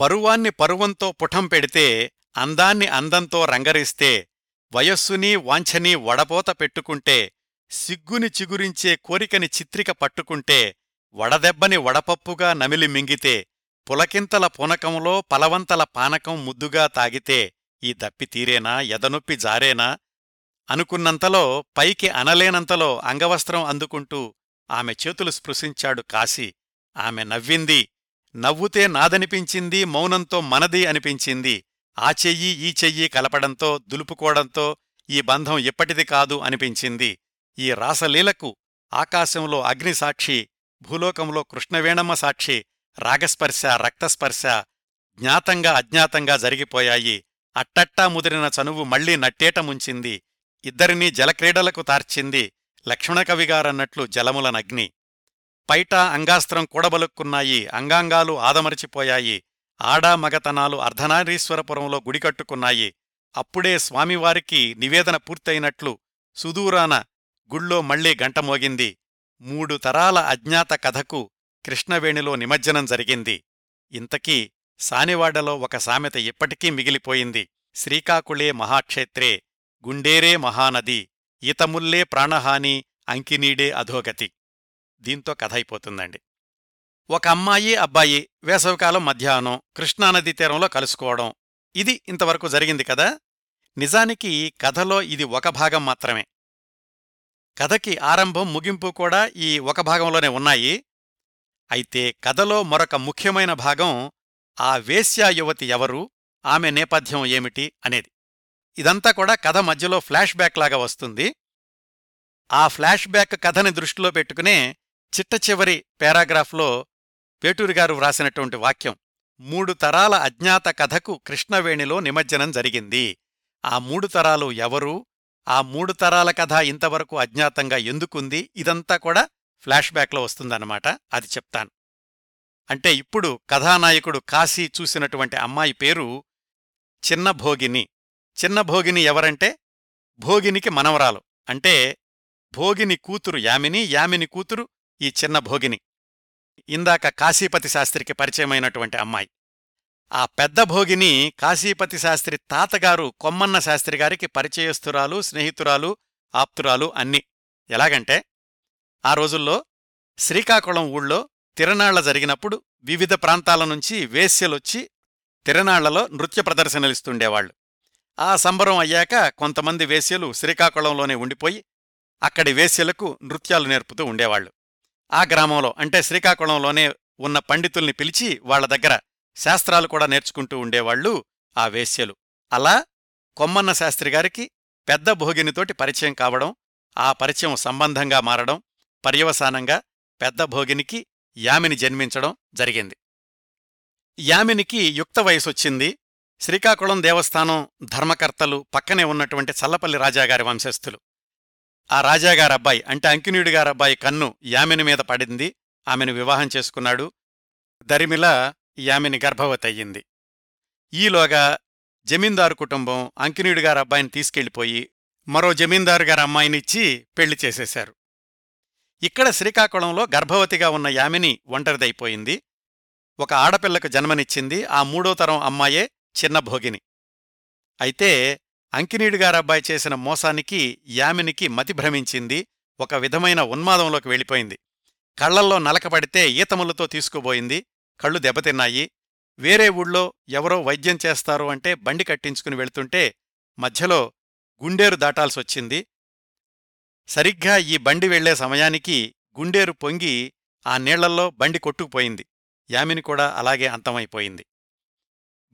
Speaker 1: పరువాన్ని పరువంతో పుఠం పెడితే అందాన్ని అందంతో రంగరిస్తే వయస్సుని వాంఛనీ వడపోత పెట్టుకుంటే సిగ్గుని చిగురించే కోరికని చిత్రిక పట్టుకుంటే వడదెబ్బని వడపప్పుగా నమిలి మింగితే పులకింతల పునకంలో పలవంతల పానకం ముద్దుగా తాగితే ఈ దప్పి తీరేనా ఎదనొప్పి జారేనా? అనుకున్నంతలో పైకి అనలేనంతలో అంగవస్త్రం అందుకుంటూ ఆమె చేతులు స్పృశించాడు కాశీ. ఆమె నవ్వింది. నవ్వుతే నాదనిపించింది మౌనంతో మనది అనిపించింది. ఆ చెయ్యి ఈ చెయ్యి కలపడంతో దులుపుకోవడంతో ఈ బంధం ఇప్పటిది కాదు అనిపించింది. ఈ రాసలీలకు ఆకాశంలో అగ్నిసాక్షి భూలోకంలో కృష్ణవేణమ్మ సాక్షి రాగస్పర్శ రక్తస్పర్శ జ్ఞాతంగా అజ్ఞాతంగా జరిగిపోయాయి. అట్టట్టా ముదిరిన చనువు మళ్ళీ నట్టేట ముంచింది. ఇద్దరినీ జలక్రీడలకు తార్చింది లక్ష్మణకవిగారన్నట్లు జలములనగ్ని. పైట అంగాస్త్రం కూడబలుక్కున్నాయి. అంగాంగాలు ఆదమరచిపోయాయి. ఆడా మగతనాలు అర్ధనారీశ్వరపురంలో గుడికట్టుకున్నాయి అప్పుడే స్వామివారికి నివేదన పూర్తయినట్లు సుదూరాన గుళ్ళో మళ్ళీ గంట మోగింది. మూడు తరాల అజ్ఞాత కథకు కృష్ణవేణిలో నిమజ్జనం జరిగింది. ఇంతకీ సానివాడలో ఒక సామెత ఇప్పటికీ మిగిలిపోయింది. శ్రీకాకుళే మహాక్షేత్రే గుండేరే మహానది ఈతముల్లే ప్రాణహాని అంకినీడే అధోగతి. దీంతో కథ అయిపోతుందండి. ఒక అమ్మాయి అబ్బాయి వేసవికాలం మధ్యాహ్నం కృష్ణానదీ తీరంలో కలుసుకోవడం. ఇది ఇంతవరకు జరిగింది కదా? నిజానికి కథలో ఇది ఒక భాగం మాత్రమే. కథకి ఆరంభం ముగింపు కూడా ఈ ఒక భాగంలోనే ఉన్నాయి. అయితే కథలో మరొక ముఖ్యమైన భాగం ఆ వేశ్యా యువతి ఎవరు ఆమె నేపథ్యం ఏమిటి అనేది. ఇదంతా కూడా కథ మధ్యలో ఫ్లాష్ బ్యాక్ లాగా వస్తుంది. ఆ ఫ్లాష్ బ్యాక్ కథని దృష్టిలో పెట్టుకునే చిట్ట చివరి పేరాగ్రాఫ్లో పేటూరి గారు వ్రాసినటువంటి వాక్యం మూడు తరాల అజ్ఞాత కథకు కృష్ణవేణిలో నిమజ్జనం జరిగింది. ఆ మూడు తరాలు ఎవరు ఆ మూడు తరాల కథ ఇంతవరకు అజ్ఞాతంగా ఎందుకుంది? ఇదంతా కూడా ఫ్లాష్ బ్యాక్లో వస్తుందన్నమాట. అది చెప్తాను. అంటే ఇప్పుడు కథానాయకుడు కాశీ చూసినటువంటి అమ్మాయి పేరు చిన్న భోగిని. చిన్న భోగిని ఎవరంటే? భోగినికి మనవరాలు. అంటే భోగిని కూతురు యామిని యామిని కూతురు ఈ చిన్న భోగిని. ఇందాక కాశీపతి శాస్త్రికి పరిచయమైనటువంటి అమ్మాయి. ఆ పెద్ద భోగిని కాశీపతి శాస్త్రి తాతగారు కొమ్మన్న శాస్త్రి గారికి పరిచయస్తురాలు స్నేహితురాలు ఆప్తురాలు అన్ని. ఎలాగంటే ఆ రోజుల్లో శ్రీకాకుళం ఊళ్ళో తిరణాళ్ళ జరిగినప్పుడు వివిధ ప్రాంతాల నుంచి వేశ్యలొచ్చి తిరణాళ్ళలో నృత్య ప్రదర్శనలిస్తుండేవాళ్ళు ఆ సంబరం అయ్యాక కొంతమంది వేశ్యలు శ్రీకాకుళంలోనే ఉండిపోయి అక్కడి వేశ్యలకు నృత్యాలు నేర్పుతూ ఉండేవాళ్ళు ఆ గ్రామంలో అంటే శ్రీకాకుళంలోనే ఉన్న పండితుల్ని పిలిచి వాళ్ళ దగ్గర శాస్త్రాలు కూడా నేర్చుకుంటూ ఉండేవాళ్ళు ఆ వేశ్యలు. అలా కొమ్మన్న శాస్త్రిగారికి పెద్ద భోగినితోటి పరిచయం కావడం ఆ పరిచయం సంబంధంగా మారడం పర్యవసానంగా పెద్ద భోగినికి యామిని జన్మించడం జరిగింది. యామినికి యుక్త వయసొచ్చింది శ్రీకాకుళం దేవస్థానం ధర్మకర్తలు పక్కనే ఉన్నటువంటి చల్లపల్లి రాజాగారి వంశస్థులు. ఆ రాజాగారబ్బాయి అంటే అంకినీయుడి కన్ను యామిని మీద పడింది. ఆమెను వివాహం చేసుకున్నాడు. దరిమిల యామిని గర్భవతయ్యింది. ఈలోగా జమీందారు కుటుంబం అంకినీయుడి గారి అబ్బాయిని తీసుకెళ్ళిపోయి మరో జమీందారుగార అమ్మాయినిచ్చి పెళ్ళి చేసేశారు. ఇక్కడ శ్రీకాకుళంలో గర్భవతిగా ఉన్న యామిని ఒంటరిదైపోయింది. ఒక ఆడపిల్లకు జన్మనిచ్చింది ఆ మూడో తరం అమ్మాయే చిన్న భోగిని. అయితే అంకినీడుగారబ్బాయి చేసిన మోసానికి యామినికి మతి భ్రమించింది. ఒక విధమైన ఉన్మాదంలోకి వెళ్ళిపోయింది. కళ్ళల్లో నలకపడితే ఈతములతో తీసుకుపోయింది. కళ్ళు దెబ్బతిన్నాయి. వేరే ఊళ్ళో ఎవరో వైద్యం చేస్తారు అంటే బండి కట్టించుకుని వెళ్తుంటే మధ్యలో గుండేరు దాటాల్సొచ్చింది. సరిగ్గా ఈ బండి వెళ్ళే సమయానికి గుండేరు పొంగి ఆ నీళ్ళల్లో బండి కొట్టుకుపోయింది. యామిని కూడా అలాగే అంతమైపోయింది.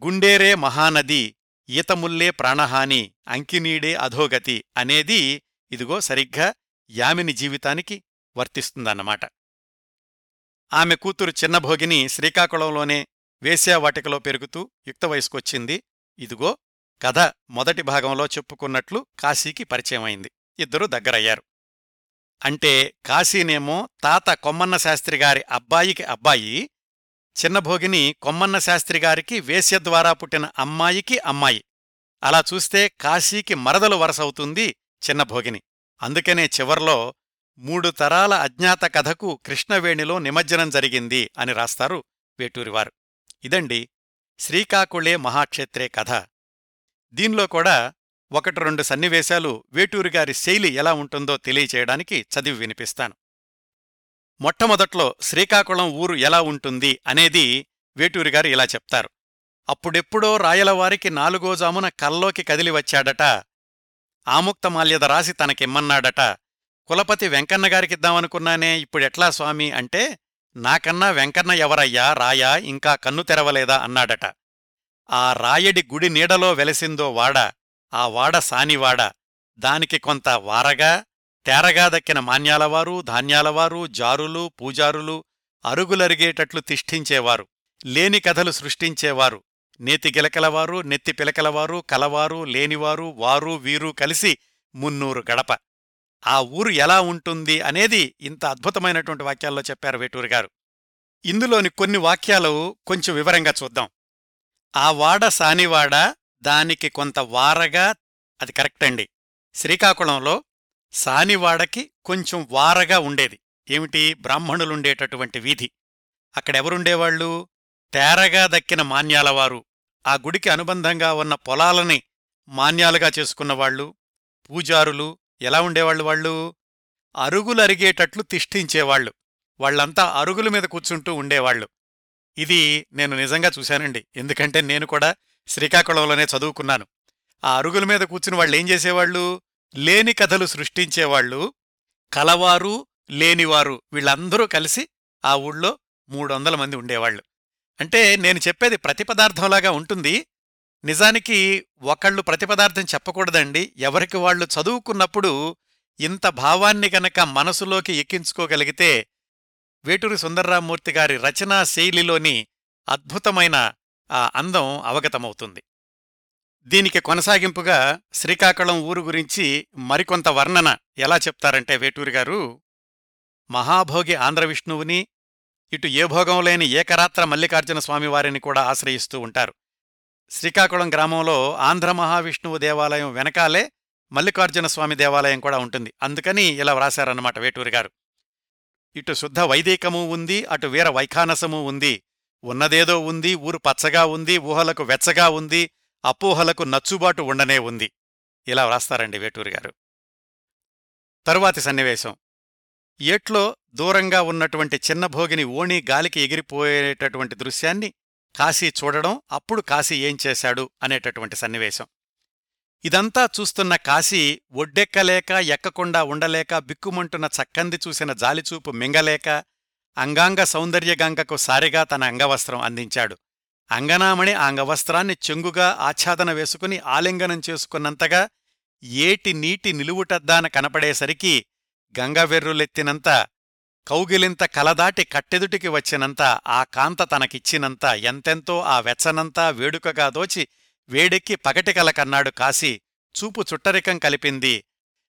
Speaker 1: గుండేరే మహానది ఈతముల్లే ప్రాణహాని అంకినీడే అధోగతి అనేది ఇదిగో సరిగ్గా యామిని జీవితానికి వర్తిస్తుందన్నమాట. ఆమె కూతురు చిన్నభోగిని శ్రీకాకుళంలోనే వేశ్యావాటికలో పెరుగుతూ యుక్త వయసుకొచ్చింది. ఇదిగో కథ మొదటి భాగంలో చెప్పుకున్నట్లు కాశీకి పరిచయమైంది. ఇద్దరూ దగ్గరయ్యారు. అంటే కాశీనేమో తాత కొమ్మన్న శాస్త్రిగారి అబ్బాయికి అబ్బాయి చిన్నభోగిని కొమ్మన్న శాస్త్రిగారికి వేశ్య ద్వారా పుట్టిన అమ్మాయికి అమ్మాయి. అలా చూస్తే కాశీకి మరదలు వరసవుతుంది చిన్నభోగిని అందుకనే చివర్లో మూడు తరాల అజ్ఞాత కథకు కృష్ణవేణిలో నిమజ్జనం జరిగింది అని రాస్తారు వేటూరివారు. ఇదండి శ్రీకాకుళే మహాక్షేత్రే కథ. దీనిలో కూడా ఒకటి రెండు సన్నివేశాలు వేటూరిగారి శైలి ఎలా ఉంటుందో తెలియచేయడానికి చదివి వినిపిస్తాను. మొట్టమొదట్లో శ్రీకాకుళం ఊరు ఎలా ఉంటుంది అనేది వేటూరిగారు ఇలా చెప్తారు. అప్పుడెప్పుడో రాయలవారికి నాలుగో జామున కల్లోకి కదిలి వచ్చాడట. ఆముక్తమాల్యద రాసి తనకిమ్మన్నాడట. కులపతి వెంకన్నగారికిద్దామనుకున్నానే ఇప్పుడెట్లా స్వామి అంటే నాకన్నా వెంకన్న ఎవరయ్యా రాయా ఇంకా కన్ను తెరవలేదా అన్నాడట. ఆ రాయడి గుడి నీడలో వెలసిందో వాడ ఆ వాడ సానివాడ. దానికి కొంత వారగా తేరగా దక్కిన మాన్యాలవారు ధాన్యాలవారు జారులు పూజారులు అరుగులరిగేటట్లు తిష్ఠించేవారు లేని కథలు సృష్టించేవారు నేతి గిలకలవారు నెత్తి పిలకలవారు కలవారు లేనివారు వారు వీరు కలిసి మున్నూరు గడప. ఆ ఊరు ఎలా ఉంటుంది అనేది ఇంత అద్భుతమైనటువంటి వాక్యాల్లో చెప్పారు వేటూరు గారు. ఇందులోని కొన్ని వాక్యాలు కొంచెం వివరంగా చూద్దాం. ఆ వాడ సానివాడ దానికి కొంత వారగా అది కరెక్ట్ అండి. శ్రీకాకుళంలో సానివాడకి కొంచెం వారగా ఉండేది. ఏమిటి? బ్రాహ్మణులుండేటటువంటి వీధి. అక్కడెవరుండేవాళ్ళు తేరగా దక్కిన మాన్యాలవారు. ఆ గుడికి అనుబంధంగా ఉన్న పొలాలని మాన్యాలుగా చేసుకున్నవాళ్ళు పూజారులు ఎలా ఉండేవాళ్ళు వాళ్ళు? అరుగులరిగేటట్లు తిష్ఠించేవాళ్ళు వాళ్ళంతా అరుగుల మీద కూర్చుంటూ ఉండేవాళ్ళు. ఇది నేను నిజంగా చూశానండి. ఎందుకంటే నేను కూడా శ్రీకాకుళంలోనే చదువుకున్నాను. ఆ అరుగుల మీద కూర్చుని వాళ్ళేం చేసేవాళ్ళు? లేని కథలు సృష్టించేవాళ్ళు. కలవారు లేనివారు వీళ్ళందరూ కలిసి ఆ ఊళ్ళో మూడొందల మంది ఉండేవాళ్ళు. అంటే నేను చెప్పేది ప్రతిపదార్థంలాగా ఉంటుంది. నిజానికి ఒకళ్ళు ప్రతిపదార్థం చెప్పకూడదండి. ఎవరికి వాళ్ళు చదువుకున్నప్పుడు ఇంత భావాన్ని గనక మనసులోకి ఎక్కించుకోగలిగితే వేటూరి సుందర్రామూర్తి గారి రచనా శైలిలోని అద్భుతమైన ఆ అందం అవగతమవుతుంది. దీనికి కొనసాగింపుగా శ్రీకాకుళం ఊరు గురించి మరికొంత వర్ణన ఎలా చెప్తారంటే వేటూరి గారు మహాభోగి ఆంధ్రవిష్ణువుని ఇటు ఏ భోగం లేని ఏకరాత్ర మల్లికార్జున స్వామివారిని కూడా ఆశ్రయిస్తూ ఉంటారు. శ్రీకాకుళం గ్రామంలో ఆంధ్ర మహావిష్ణువు దేవాలయం వెనకాలే మల్లికార్జున స్వామి దేవాలయం కూడా ఉంటుంది. అందుకని ఇలా వ్రాశారన్నమాట వేటూరి గారు. ఇటు శుద్ధ వైదికము ఉంది అటు వీర వైఖానసము ఉంది. ఉన్నదేదో ఉంది ఊరు పచ్చగా ఉంది ఊహలకు వెచ్చగా ఉంది అపోహలకు నచ్చుబాటు ఉండనే ఉంది. ఇలా వ్రాస్తారండి వేటూరి గారు. తరువాతి సన్నివేశం. ఏట్లో దూరంగా ఉన్నటువంటి చిన్న భోగిని ఓణి గాలికి ఎగిరిపోయేటటువంటి దృశ్యాన్ని కాశీ చూడడం అప్పుడు కాశీ ఏం చేశాడు అనేటటువంటి సన్నివేశం. ఇదంతా చూస్తున్న కాశీ ఒడ్డెక్కలేక ఎక్కకుండా ఉండలేక బిక్కుమంటున్న చక్కంది చూసిన జాలిచూపు మింగలేక అంగాంగ సౌందర్యగంగకు సారిగా తన అంగవస్త్రం అందించాడు. అంగనామణి ఆ అంగవస్త్రాన్ని చెంగుగా ఆచ్ఛాదన వేసుకుని ఆలింగనం చేసుకున్నంతగా ఏటి నీటి నిలువుటద్దాన కనపడేసరికి గంగవెర్రులెత్తినంత కౌగిలింత కలదాటి కట్టెదుటికి వచ్చినంత ఆ కాంత తనకిచ్చినంత ఎంతెంతో ఆ వెచ్చనంతా వేడుకగా దోచి వేడెక్కి పగటికల కన్నాడు కాశీ చూపు చుట్టరికం కలిపింది.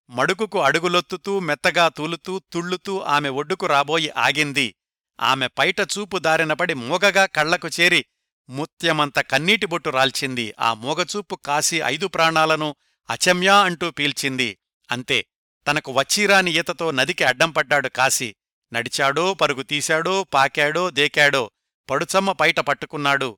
Speaker 1: మడుకుకు అడుగులొత్తుతూ మెత్తగా తూలుతూ తుళ్ళుతూ ఆమె ఒడ్డుకు రాబోయి ఆగింది. ఆమె పైట చూపు దారినపడి మూగగా కళ్ళకు చేరి ముత్యమంత కన్నీటి బొట్టు రాల్చింది. ఆ మూగచూపు కాశీ ఐదు ప్రాణాలను అచమ్యా అంటూ పీల్చింది. అంతే తనకు వచ్చీరాని ఈతతో నదికి అడ్డంపడ్డాడు కాశీ. నడిచాడో పరుగు తీశాడో పాకాడో దేకాడో పడుచమ్మ పైట పట్టుకున్నాడు.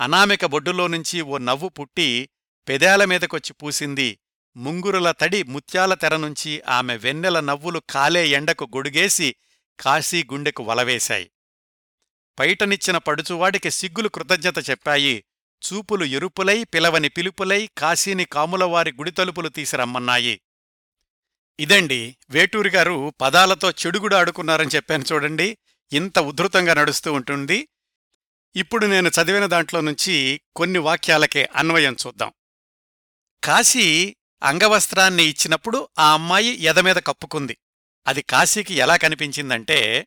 Speaker 1: అనామిక బొడ్డులోనుంచి ఓ నవ్వు పుట్టి పెదాల మీదకొచ్చి పూసింది. ముంగురుల తడి ముత్యాల తెరనుంచి ఆమె వెన్నెల నవ్వులు కాలే ఎండకు గొడుగేసి కాశీ గుండెకు వలవేశాయి. పైటనిచ్చిన పడుచువాడికి సిగ్గులు కృతజ్ఞత చెప్పాయి. చూపులు ఎరుపులై పిలవని పిలుపులై కాశీని కాములవారి గుడితలుపులు తీసిరమ్మన్నాయి ఇదండి వేటూరి గారు పదాలతో చెడుగుడు ఆడుకున్నారని చెప్పాను చూడండి. ఇంత ఉధృతంగా నడుస్తూ ఉంటుంది. ఇప్పుడు నేను చదివిన దాంట్లో నుంచి కొన్ని వాక్యాలకే అన్వయం చూద్దాం. కాశీ అంగవస్త్రాన్ని ఇచ్చినప్పుడు ఆ అమ్మాయి ఎదమీద కప్పుకుంది. అది కాశీకి ఎలా కనిపించిందంటే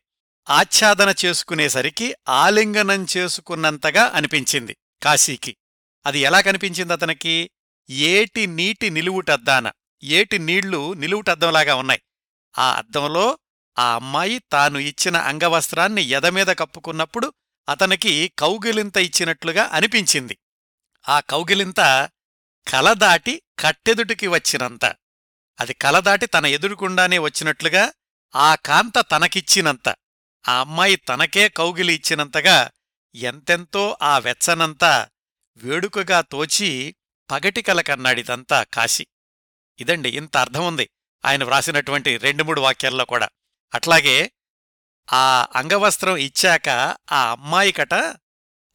Speaker 1: ఆచ్ఛాదన చేసుకునేసరికి ఆలింగనం చేసుకున్నంతగా అనిపించింది కాశీకి. అది ఎలా కనిపించింది అతనికి? ఏటి నీటి నిలువుటద్దాన. ఏటి నీళ్ళు నిలువుటద్దంలాగా ఉన్నాయి. ఆ అద్దంలో ఆ అమ్మాయి తాను ఇచ్చిన అంగవస్త్రాన్ని ఎదమీద కప్పుకున్నప్పుడు అతనికి కౌగిలింత ఇచ్చినట్లుగా అనిపించింది. ఆ కౌగిలింత కలదాటి కట్టెదుటికి వచ్చినంత. అది కలదాటి తన ఎదురుకుండానే వచ్చినట్లుగా ఆ కాంత తనకిచ్చినంత. ఆ అమ్మాయి తనకే కౌగిలి ఇచ్చినంతగా ఎంతెంతో ఆ వెచ్చనంతా వేడుకగా తోచి పగటికల కన్నాడిదంతా కాశీ. ఇదండి ఇంత అర్థం ఉంది ఆయన వ్రాసినటువంటి రెండు మూడు వాక్యాల్లో కూడా. అట్లాగే ఆ అంగవస్త్రం ఇచ్చాక ఆ అమ్మాయికట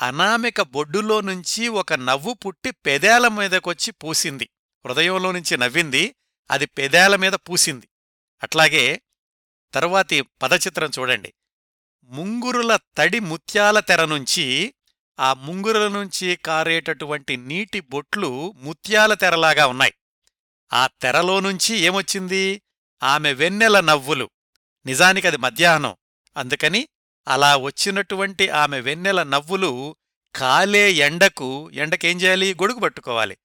Speaker 1: అనామిక బొడ్డులో నుంచి ఒక నవ్వు పుట్టి పెదాల మీదకొచ్చి పూసింది. హృదయంలో నుంచి నవ్వింది అది పెదాల మీద పూసింది. అట్లాగే తరువాతి పదచిత్రం చూడండి. ముంగురుల తడి ముత్యాల తెర నుంచి ఆ ముంగురుల నుంచి కారేటటువంటి నీటి బొట్లు ముత్యాల తెరలాగా ఉన్నాయి. ఆ తెరలో నుంచి ఏమొచ్చింది? ఆమె వెన్నెల నవ్వులు. నిజానికది మధ్యాహ్నం. అందుకని అలా వచ్చినటువంటి ఆమె వెన్నెల నవ్వులు కాలే ఎండకు ఎండకేం చేయాలి? గొడుగు పట్టుకోవాలి.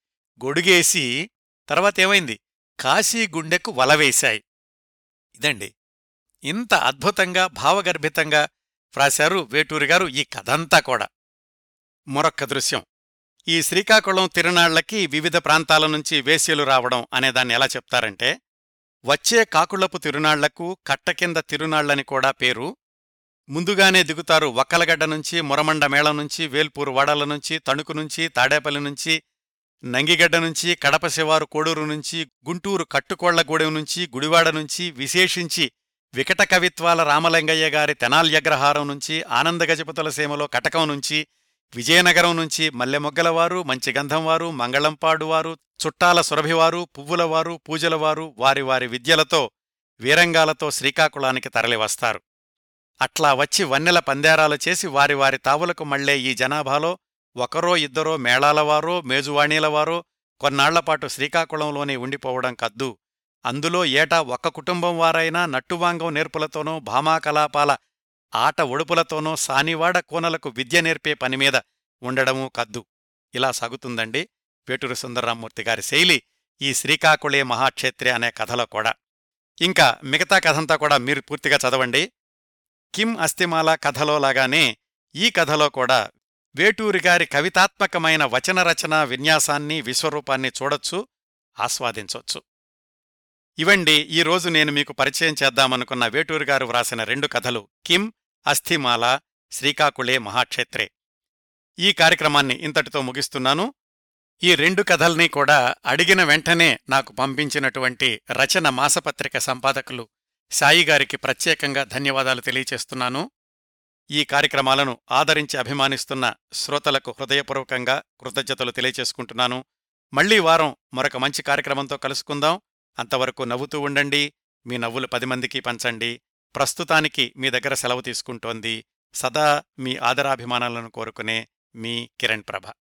Speaker 1: గొడుగేసి తర్వాత ఏమైంది? కాశీ గుండెకు వలవేశాయి ఇదండి. ఇంత అద్భుతంగా భావగర్భితంగా వ్రాశారు వేటూరి గారు ఈ కథంతా కూడా. మరొక్క దృశ్యం. ఈ శ్రీకాకుళం తిరునాళ్ళకి వివిధ ప్రాంతాల నుంచి వేశ్యలు రావడం అనేదాన్ని ఎలా చెప్తారంటే వచ్చే కాకుళపు తిరునాళ్ళకు కట్టకింద తిరునాళ్ళని కూడా పేరు. ముందుగానే దిగుతారు వక్కలగడ్డ నుంచి మురమండ మేళం నుంచి వేల్పూరు వాడల నుంచి తణుకు నుంచి తాడేపల్లి నుంచి నంగిగడ్డ నుంచి కడప శివారు కోడూరు నుంచి గుంటూరు కట్టుకోళ్ళగూడెం నుంచి గుడివాడ నుంచి విశేషించి వికట కవిత్వాల రామలింగయ్య గారి తెనాల్యగ్రహారం నుంచి ఆనందగజపతుల సీమలో కటకం నుంచి విజయనగరం నుంచి మల్లెమొగ్గలవారు మంచిగంధంవారు మంగళంపాడువారు చుట్టాల సురభివారు పువ్వులవారు పూజలవారు వారి వారి విద్యలతో వీరంగాలతో శ్రీకాకుళానికి తరలివస్తారు. అట్లా వచ్చి వన్నెల పందేరాలు చేసి వారి వారి తావులకు మళ్ళే ఈ జనాభాలో ఒకరో ఇద్దరో మేళాలవారో మేజువాణీలవారో కొన్నాళ్ళపాటు శ్రీకాకుళంలోనే ఉండిపోవడం కద్దు. అందులో ఏటా ఒక్క కుటుంబం వారైనా నట్టువాంగం నేర్పులతోనో భామాకలాపాల ఆట ఒడుపులతోనో సానివాడ కోనలకు విద్య నేర్పే పనిమీద ఉండడమూ కద్దు. ఇలా సాగుతుందండి వేటూరి సుందరరామ్మూర్తి గారి శైలి ఈ శ్రీకాకుళే మహాక్షేత్రే అనే కథలో కూడా. ఇంకా మిగతా కథంతా కూడా మీరు పూర్తిగా చదవండి. కిమ్ అస్థిమాల కథలో లాగానే ఈ కథలో కూడా వేటూరి గారి కవితాత్మకమైన వచన రచన విన్యాసాన్ని విశ్వరూపాన్ని చూడొచ్చు ఆస్వాదించొచ్చు. ఇవండి ఈరోజు నేను మీకు పరిచయం చేద్దామనుకున్న వేటూరి గారు వ్రాసిన రెండు కథలు కిమ్ అస్థిమాల శ్రీకాకుళే మహాక్షేత్రే. ఈ కార్యక్రమాన్ని ఇంతటితో ముగిస్తున్నాను. ఈ రెండు కథల్ని కూడా అడిగిన వెంటనే నాకు పంపించినటువంటి రచన మాసపత్రిక సంపాదకులు సాయిగారికి ప్రత్యేకంగా ధన్యవాదాలు తెలియచేస్తున్నాను. ఈ కార్యక్రమాలను ఆదరించి అభిమానిస్తున్న శ్రోతలకు హృదయపూర్వకంగా కృతజ్ఞతలు తెలియచేసుకుంటున్నాను. మళ్ళీ వారం మరొక మంచి కార్యక్రమంతో కలుసుకుందాం. అంతవరకు నవ్వుతూ ఉండండి. మీ నవ్వులు పది మందికి పంచండి. ప్రస్తుతానికి మీ దగ్గర సెలవు తీసుకుంటోంది సదా మీ ఆదరాభిమానాలను కోరుకునే మీ కిరణ్ ప్రభ.